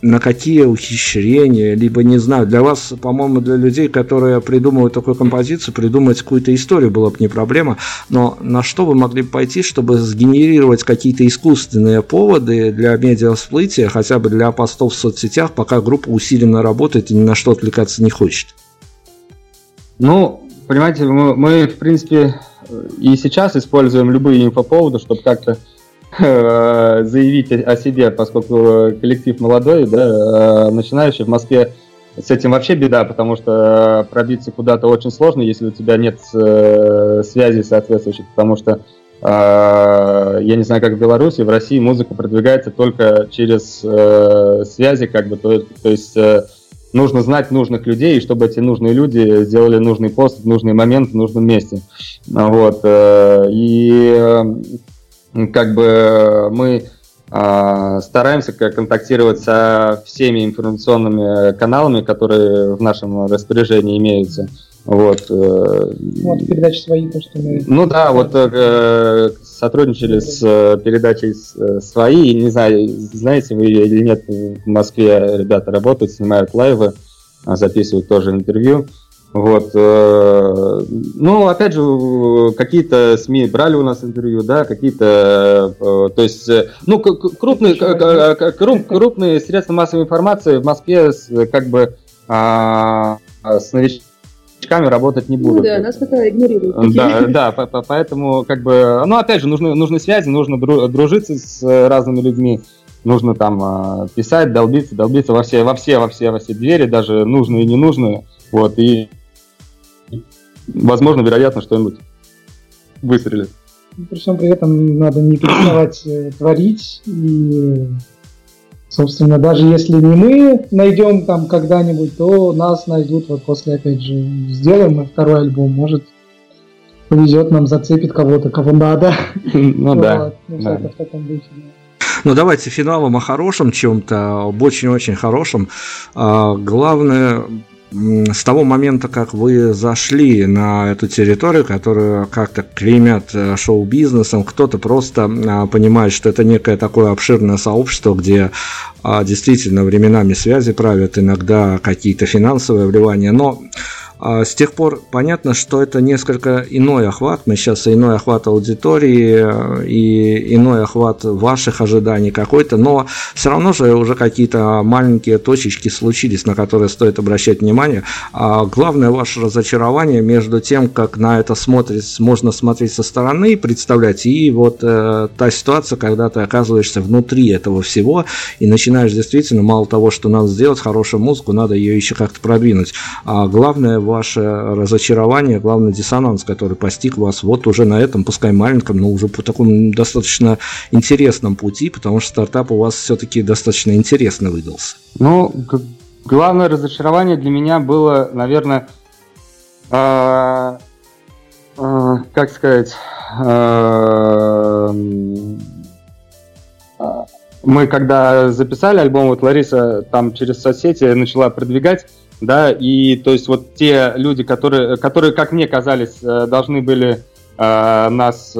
на какие ухищрения, либо, не знаю, для вас, по-моему, для людей, которые придумывают такую композицию, придумать какую-то историю было бы не проблема, но на что вы могли бы пойти, чтобы сгенерировать какие-то искусственные поводы для медиасплытия, хотя бы для постов в соцсетях, пока группа усиленно работает и ни на что отвлекаться не хочет? Ну, понимаете, мы, мы в принципе, и сейчас используем любые инфоповоды, чтобы как-то заявить о себе, поскольку коллектив молодой, да, э, начинающий в Москве с этим вообще беда, потому что пробиться куда-то очень сложно, если у тебя нет э, связи соответствующих, потому что я не знаю, как в Беларуси, в России музыка продвигается только через связи, как бы, то, то есть нужно знать нужных людей, и чтобы эти нужные люди сделали нужный пост нужный момент в нужном месте. Вот. И как бы мы а, стараемся контактировать со всеми информационными каналами, которые в нашем распоряжении имеются. Вот, э, вот передачи свои, то, что мы... Ну да, вот э, сотрудничали с э, передачей свои, не знаю, знаете вы или нет, в Москве ребята работают, снимают лайвы, а записывают тоже интервью. Вот. Э, ну, опять же, какие-то СМИ брали у нас интервью, да, какие-то, э, то есть, э, ну, крупные, крупные средства массовой информации в Москве как бы а, с новичками работать не будут. Ну да, нас пока игнорируют. Да, да, поэтому как бы, ну, опять же, нужны, нужны связи, нужно дружиться с разными людьми нужно там писать, долбиться, долбиться во все, во все, во все, во все двери, даже нужные и ненужные. Вот, и возможно, вероятно, что-нибудь выстрелит. При всем при этом надо не переставать э, творить и Собственно, даже если не мы найдем там когда-нибудь, то нас найдут вот после, опять же, сделаем мы второй альбом, может, повезет нам, зацепит кого-то, кого надо. Ну да. Ну давайте финалом о хорошем чем-то, об очень-очень хорошем. А, главное, с того момента, как вы зашли на эту территорию, которую как-то клеймят э, шоу-бизнесом, кто-то просто а, понимает, что это некое такое обширное сообщество, где а, действительно временами связи правят, иногда какие-то финансовые вливания, но с тех пор понятно, что это несколько иной охват. Мы сейчас иной охват аудитории э, и иной охват ваших ожиданий какой-то, но все равно же уже какие-то маленькие точечки случились, на которые стоит обращать внимание. А главное ваше разочарование между тем, как на это смотреть, можно смотреть со стороны, представлять, и вот э, та ситуация, когда ты оказываешься внутри этого всего и начинаешь действительно мало того, что надо сделать хорошую музыку, надо ее еще как-то продвинуть. А главное ваше разочарование, главный диссонанс, который постиг вас вот уже на этом, пускай маленьком, но уже по такому достаточно интересном пути, потому что стартап у вас все-таки достаточно интересно выдался. Ну, главное разочарование для меня было, наверное, э, э, как сказать, э, мы когда записали альбом, вот Лариса там через соцсети начала продвигать, да, и то есть вот те люди, которые, которые как мне казались, э, должны были э, нас э,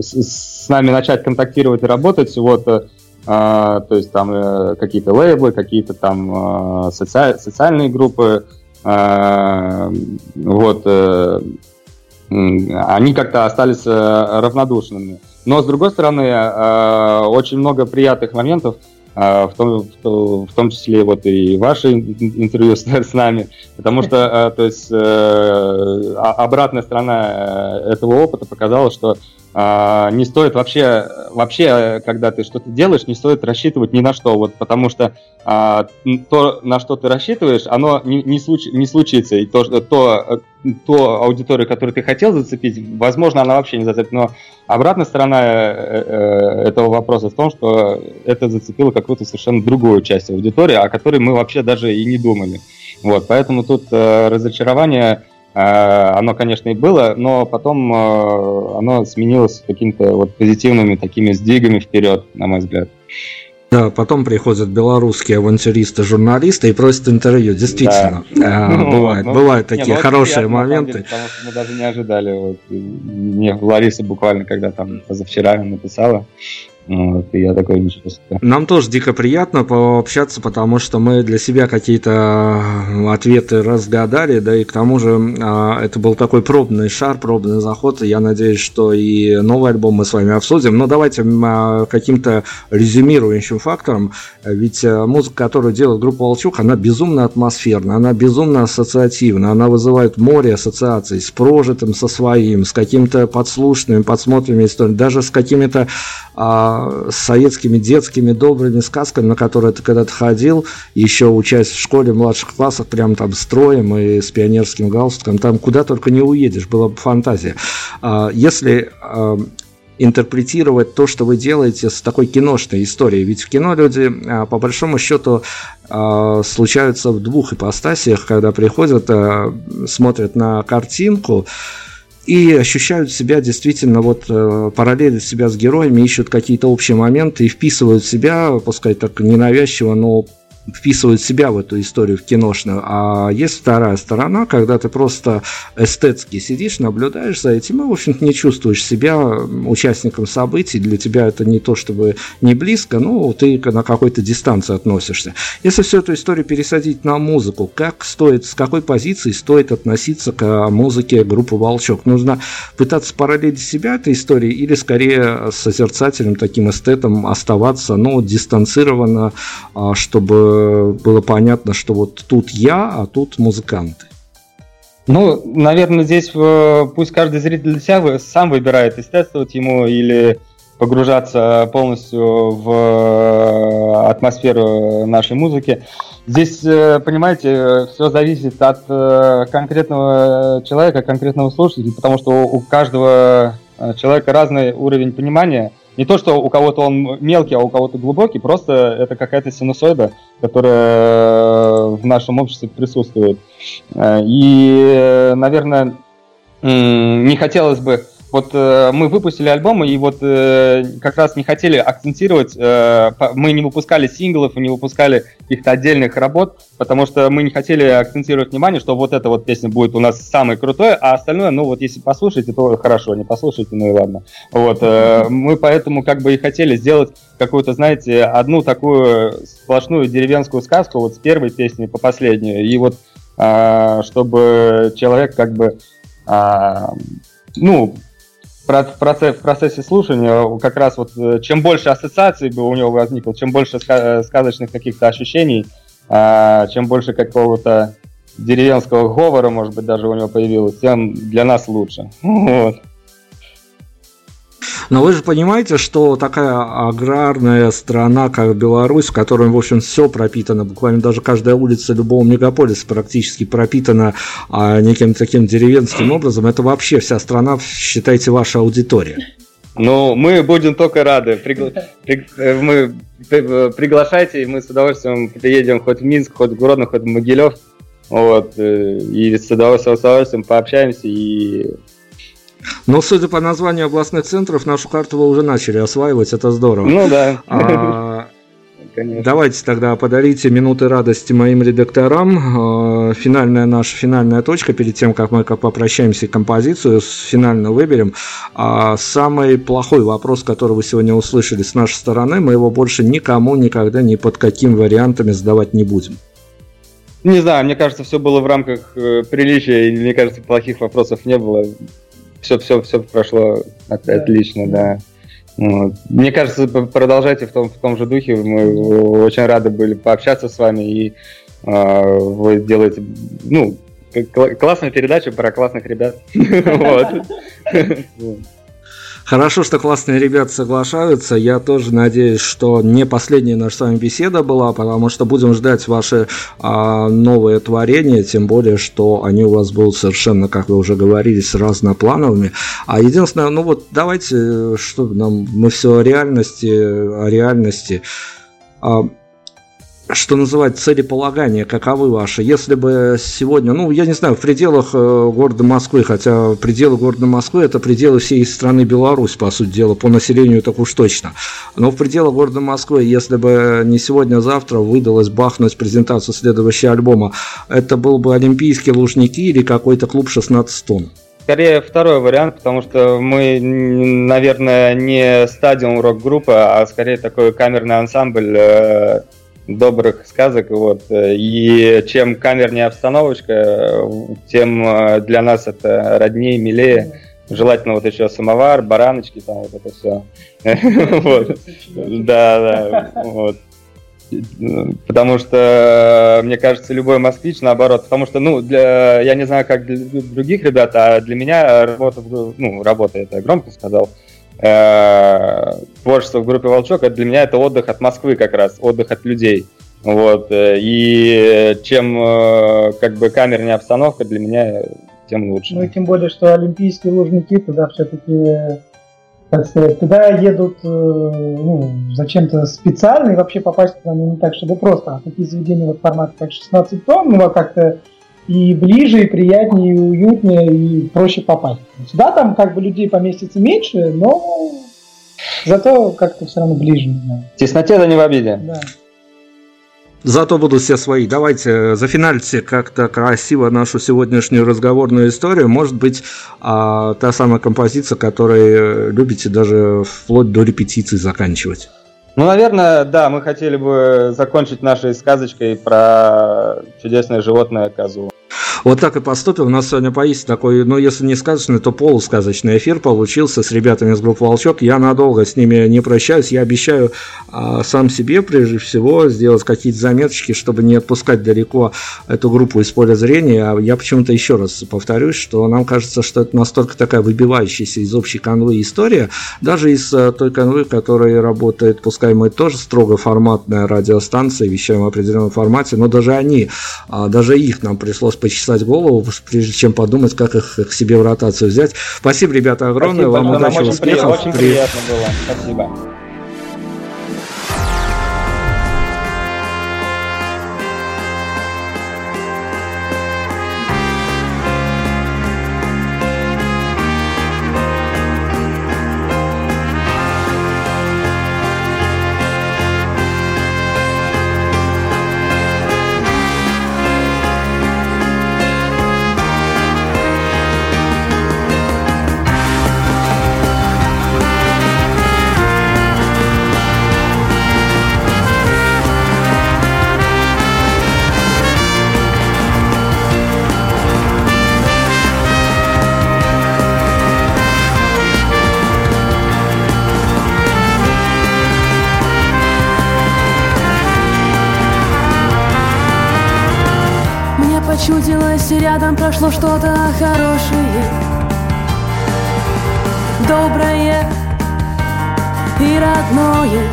с, с нами начать контактировать и работать, вот, э, то есть там э, какие-то лейблы, какие-то там э, соци... социальные группы, э, вот, э, они как-то остались э, равнодушными. Но, с другой стороны, э, очень много приятных моментов, в том, в том числе вот и ваши интервью с, с нами, потому что, то есть, обратная сторона этого опыта показала, что а, не стоит вообще, вообще, когда ты что-то делаешь, не стоит рассчитывать ни на что, вот, потому что а, то, на что ты рассчитываешь, оно не, не, случ, не случится, и то, то, то аудиторию, которую ты хотел зацепить, возможно, она вообще не зацепит, но обратная сторона э, э, этого вопроса в том, что это зацепило какую-то совершенно другую часть аудитории, о которой мы вообще даже и не думали, вот, поэтому тут э, разочарование Э, оно, конечно, и было, но потом э, оно сменилось какими-то вот позитивными такими сдвигами вперед, на мой взгляд. Да, потом приходят белорусские авантюристы, журналисты и просят интервью. Действительно, да. э, ну, бывает, ну, бывают такие не, ну, хорошие приятно, моменты. Деле, потому что мы даже не ожидали. Вот, мне Лариса буквально, когда там позавчера написала, вот, я такой ничего. Нам тоже дико приятно пообщаться, потому что мы для себя какие-то ответы разгадали, да и к тому же а, это был такой пробный шар, пробный заход. Я надеюсь, что и новый альбом мы с вами обсудим. Но давайте а, каким-то резюмирующим фактором. Ведь а, музыка, которую делает группа Волчук, она безумно атмосферна, она безумно ассоциативна, она вызывает море ассоциаций с прожитым, со своим, с какими-то подслушанными, подсмотренными историями, даже с какими-то с советскими детскими добрыми сказками, на которые ты когда-то ходил, еще учась в школе в младших классах, прям там строем и с пионерским галстуком, там куда только не уедешь, была бы фантазия. А, если а, интерпретировать то, что вы делаете с такой киношной историей. Ведь в кино люди, а, по большому счету, случаются в двух ипостасиях, когда приходят, смотрят на картинку, и ощущают себя действительно вот э, параллели себя с героями, ищут какие-то общие моменты и вписывают себя, пускай так ненавязчиво, но вписывают себя в эту историю в киношную. А есть вторая сторона, когда ты просто эстетски сидишь, наблюдаешь за этим и, в общем-то, не чувствуешь себя участником событий. Для тебя это не то, чтобы не близко, но ты на какой-то дистанции относишься. Если всю эту историю пересадить на музыку, как стоит, с какой позиции стоит относиться к музыке группы «Волчок»? Нужно пытаться параллелить себя этой истории или скорее созерцателем, таким эстетом оставаться, но дистанцированно, а, чтобы было понятно, что вот тут я, а тут музыканты. Ну, наверное, здесь э, пусть каждый зритель для себя сам выбирает, естествовать ему или погружаться полностью в э, атмосферу нашей музыки. Здесь, э, понимаете, все зависит от конкретного человека, конкретного слушателя, потому что у каждого человека разный уровень понимания – не то, что у кого-то он мелкий, а у кого-то глубокий, просто это какая-то синусоида, которая в нашем обществе присутствует. Э, и, наверное, не хотелось бы вот э, мы выпустили альбом, и вот э, как раз не хотели акцентировать, э, мы не выпускали синглов и не выпускали каких-то отдельных работ, потому что мы не хотели акцентировать внимание, что вот эта вот песня будет у нас самой крутой, а остальное, ну вот если послушаете, то хорошо, не послушаете, ну и ладно. Вот, э, мы поэтому как бы и хотели сделать какую-то, знаете, одну такую сплошную деревенскую сказку вот с первой песни по последнюю, и вот э, чтобы человек как бы э, ну, в процессе, слушания как раз вот э, чем больше ассоциаций бы у него возникло, чем больше э, сказочных каких-то ощущений, а, чем больше какого-то деревенского говора, может быть, даже у него появилось, тем для нас лучше. Вот. Но вы же понимаете, что такая аграрная страна, как Беларусь, в которой, в общем, все пропитано, буквально даже каждая улица любого мегаполиса практически пропитана а, неким таким деревенским образом, это вообще вся страна, считайте, ваша аудитория. Ну, мы будем только рады. Пригла... При... Э, мы... Э, приглашайте, и мы с удовольствием приедем хоть в Минск, хоть в Гродно, хоть в Могилев. Вот, э, и с удовольствием, с удовольствием пообщаемся и но судя по названию областных центров, нашу карту вы уже начали осваивать, это здорово. Ну да. А, Конечно. Давайте тогда подарите минуты радости моим редакторам. А, финальная наша финальная точка, перед тем, как мы попрощаемся композицию, финально выберем. А самый плохой вопрос, который вы сегодня услышали с нашей стороны, мы его больше никому никогда ни под каким вариантами задавать не будем. Не знаю, мне кажется, все было в рамках э, приличия, и мне кажется, плохих вопросов не было все, все, все прошло отлично, да. Вот. Мне кажется, продолжайте в том, в том же духе. Мы очень рады были пообщаться с вами, и э, вы делаете, ну, классную передачу про классных ребят. Хорошо, что классные ребята соглашаются. Я тоже надеюсь, что не последняя наша с вами беседа была, потому что будем ждать ваши а, новые творения, тем более, что они у вас будут совершенно, как вы уже говорили, с разноплановыми. А единственное, ну вот давайте, что нам, мы все о реальности, о реальности. А, что называть, целеполагания, каковы ваши? Если бы сегодня, ну, я не знаю, в пределах э, города Москвы, хотя пределы города Москвы – это пределы всей страны Беларусь, по сути дела, по населению так уж точно. Но в пределах города Москвы, если бы не сегодня, а завтра выдалось бахнуть презентацию следующего альбома, это был бы Олимпийские Лужники или какой-то клуб 16 тонн? Скорее второй вариант, потому что мы, наверное, не стадиум рок-группа, а скорее такой камерный ансамбль э, добрых сказок. Вот. И чем камернее обстановочка, тем э, для нас это роднее, милее. Желательно вот еще самовар, бараночки, там вот это все. Да, да. Потому что, мне кажется, любой москвич, наоборот, потому что, ну, для, я не знаю, как для других ребят, а для меня работа, ну, работа, это громко сказал, э, творчество в группе Волчок, это для меня это отдых от Москвы как раз, отдых от людей. Вот, э, и чем э, как бы камернее обстановка для меня, тем лучше. Ну и тем более, что олимпийские лужники туда все-таки, так сказать, туда едут э, ну, зачем-то специально, и вообще попасть туда не так, чтобы просто. А такие заведения вот формата как 16 тонн, ну, а как-то и ближе, и приятнее, и уютнее, и проще попасть. Сюда там как бы людей поместится меньше, но зато как-то все равно ближе. Не знаю. Тесноте да не в обиде. Да. Зато будут все свои. Давайте э, зафинальте как-то красиво нашу сегодняшнюю разговорную историю. Может быть, а, та самая композиция, которой э, любите даже вплоть до репетиции заканчивать. Ну, наверное, да, мы хотели бы закончить нашей сказочкой про чудесное животное козу. Вот так и поступим. У нас сегодня поистине такой, ну, если не сказочный, то полусказочный эфир получился с ребятами из группы «Волчок». Я надолго с ними не прощаюсь. Я обещаю а, сам себе, прежде всего, сделать какие-то заметочки, чтобы не отпускать далеко эту группу из поля зрения. А я почему-то еще раз повторюсь, что нам кажется, что это настолько такая выбивающаяся из общей канвы история, даже из а, той канвы, которая работает, пускай мы тоже строго форматная радиостанция, вещаем в определенном формате, но даже они, а, даже их нам пришлось почесать голову, прежде чем подумать, как их к себе в ротацию взять. Спасибо, ребята, огромное. Спасибо, Вам удачи, успехов. Очень приятно было. Спасибо. Почудилось, и рядом прошло что-то хорошее. Доброе и родное.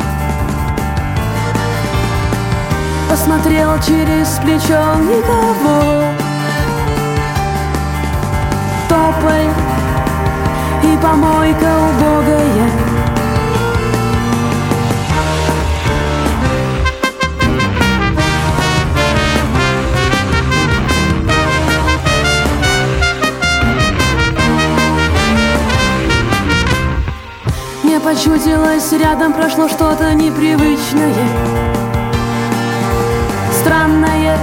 Посмотрел через плечо никого. Тополь и помойка убогая почудилось, рядом прошло что-то непривычное. Странное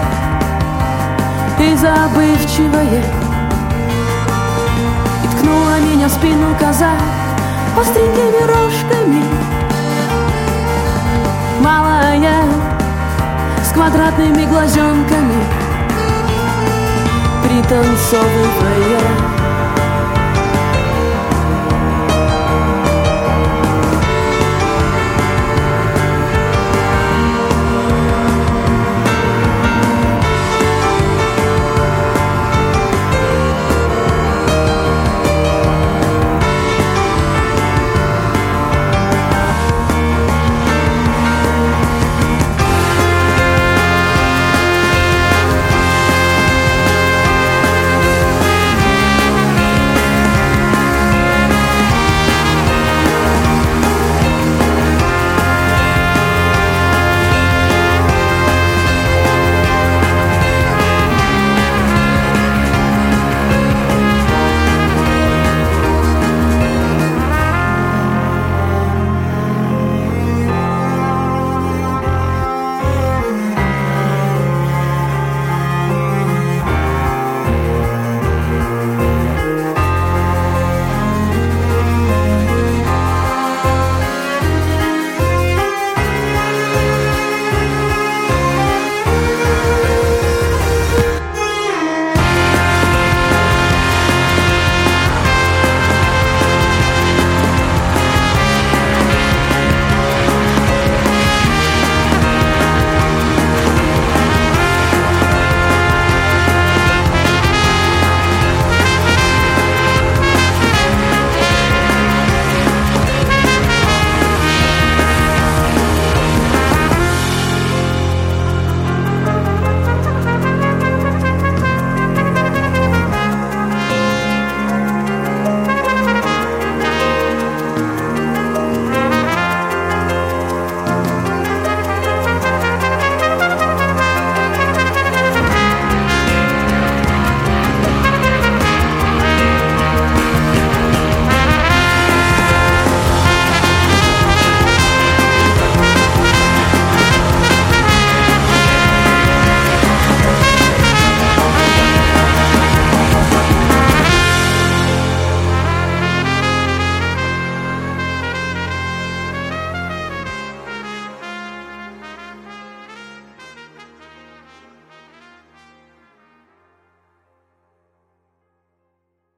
и забывчивое. И ткнула меня в спину коза остренькими рожками. Малая, с квадратными глазенками. Пританцовывая